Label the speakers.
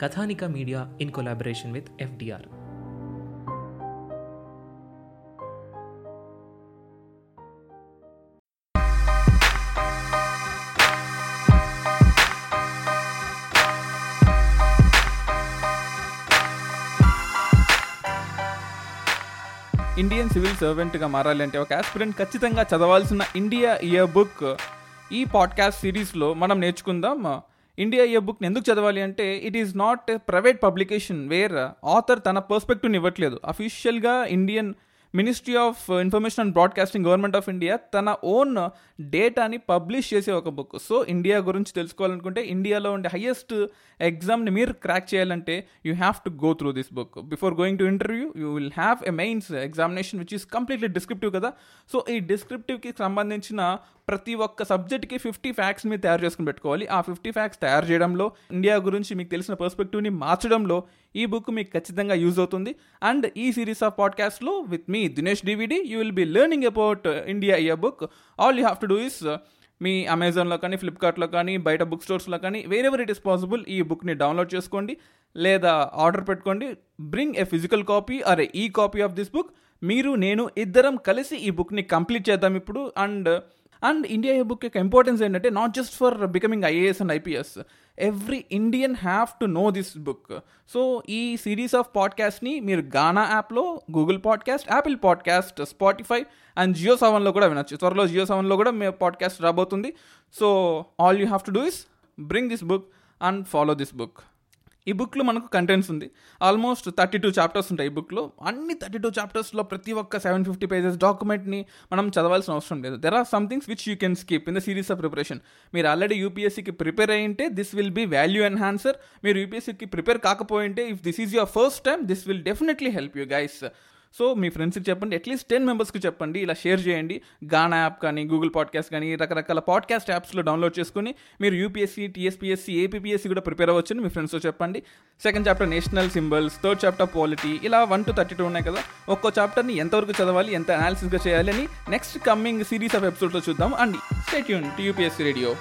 Speaker 1: Kathanika media in collaboration with FDR.
Speaker 2: Indian civil సర్వెంట్గా మారాలి అంటే ఒక ఆస్పిరెంట్ ఖచ్చితంగా చదవాల్సిన ఇండియా ఇయర్ బుక్ ఈ పాడ్కాస్ట్ సిరీస్లో మనం నేర్చుకుందాం. ఇండియా ఇయర్ బుక్ని ఎందుకు చదవాలి అంటే it is not private publication where author తన పర్స్పెక్టివ్ని ఇవ్వట్లేదు. అఫీషియల్గా Indian ministry of information and broadcasting government of India తన ఓన్ డేటాని పబ్లిష్ చేసే ఒక బుక్. సో ఇండియా గురించి తెలుసుకోవాలనుకుంటే ఇండియాలో ఉండే హయ్యెస్ట్ ఎగ్జామ్ని మీరు క్రాక్ చేయాలంటే you have to go through this book. Before going to interview you will have a mains examination which is completely descriptive కదా. సో ఈ డిస్క్రిప్టివ్కి సంబంధించిన ప్రతి ఒక్క సబ్జెక్ట్కి ఫిఫ్టీ ఫ్యాక్ట్స్ మీరు తయారు చేసుకుని పెట్టుకోవాలి. ఆ ఫిఫ్టీ ఫ్యాక్ట్స్ తయారు చేయడంలో ఇండియా గురించి మీకు తెలిసిన పర్స్పెక్టివ్ని మార్చడంలో ఈ బుక్ మీకు ఖచ్చితంగా యూజ్ అవుతుంది. అండ్ ఈ సిరీస్ ఆఫ్ పాడ్కాస్ట్లో with me Dinesh DVD you will be learning about India year book all you have to do is మీ అమెజాన్లో కానీ ఫ్లిప్కార్ట్లో కానీ బయట బుక్ స్టోర్స్లో కానీ వేరెవర్ ఇట్ ఇస్ పాసిబుల్ ఈ బుక్ని డౌన్లోడ్ చేసుకోండి. లేదా ఆర్డర్ పెట్టుకోండి. Bring a physical copy or e copy of this book మీరు నేను ఇద్దరం కలిసి ఈ బుక్ని కంప్లీట్ చేద్దాం ఇప్పుడు. అండ్ అండ్ ఇండియా ఈ బుక్ యొక్క ఇంపార్టెన్స్ ఏంటంటే not just for becoming IAS and IPS every Indian have to know this book so ఈ సిరీస్ ఆఫ్ పాడ్కాస్ట్ని మీరు గానా యాప్లో Google podcast Apple podcast Spotify and Jio సెవెన్లో కూడా వినొచ్చు. త్వరలో జియో సెవెన్లో కూడా మీ పాడ్కాస్ట్ రాబోతుంది. So all you have to do is bring this book and follow this book ఈ బుక్లో మనకు కంటెంట్స్ ఉంది. ఆల్మోస్ట్ థర్టీ టూ చాప్టర్స్ ఉంటాయి ఈ బుక్లో. అన్ని థర్టీ టూ చాప్టర్స్లో ప్రతి ఒక్క సెవెన్ ఫిఫ్టీ పేజెస్ డాక్యుమెంట్ని మనం చదవాల్సిన అవసరం లేదు. There are some things which you can skip in the series of preparation మీరు ఆల్రెడీ యూపీఎస్సీకి prepare అయ్యింటే this will be value enhancer మీరు యూపీఎస్సీకి prepare కాకపోయింటే if this is your first time this will definitely help you guys so మీ ఫ్రెండ్స్కి చెప్పండి at least ten మెంబర్స్కి చెప్పండి ఇలా share చేయండి. గానా యాప్ కానీ గూగుల్ పాడ్కాస్ట్ కానీ రకరకాల పాడ్కాస్ట్ యాప్స్లో డౌన్లోడ్ చేసుకుని మీరు యూపీఎస్సీ టీఎస్పీఎస్సీ ఏపీఎస్సీ కూడా ప్రిపేర్ అవ్వచ్చని మీ ఫ్రెండ్స్తో చెప్పండి. Second chapter national symbols. Third chapter polity. ఇలా వన్ టు థర్టీ టూ ఉన్నాయి కదా. ఒక్కో చాప్టర్ని ఎంతవరకు చదవాలి ఎంత అనాలిసిస్గా చేయాలి అని నెక్స్ట్ కమ్మింగ్ సిరీస్ ఆఫ్ ఎపిసోడ్లో చూద్దాం. అండి స్టేట్ యూన్ యూపీఎస్సీ రేడియో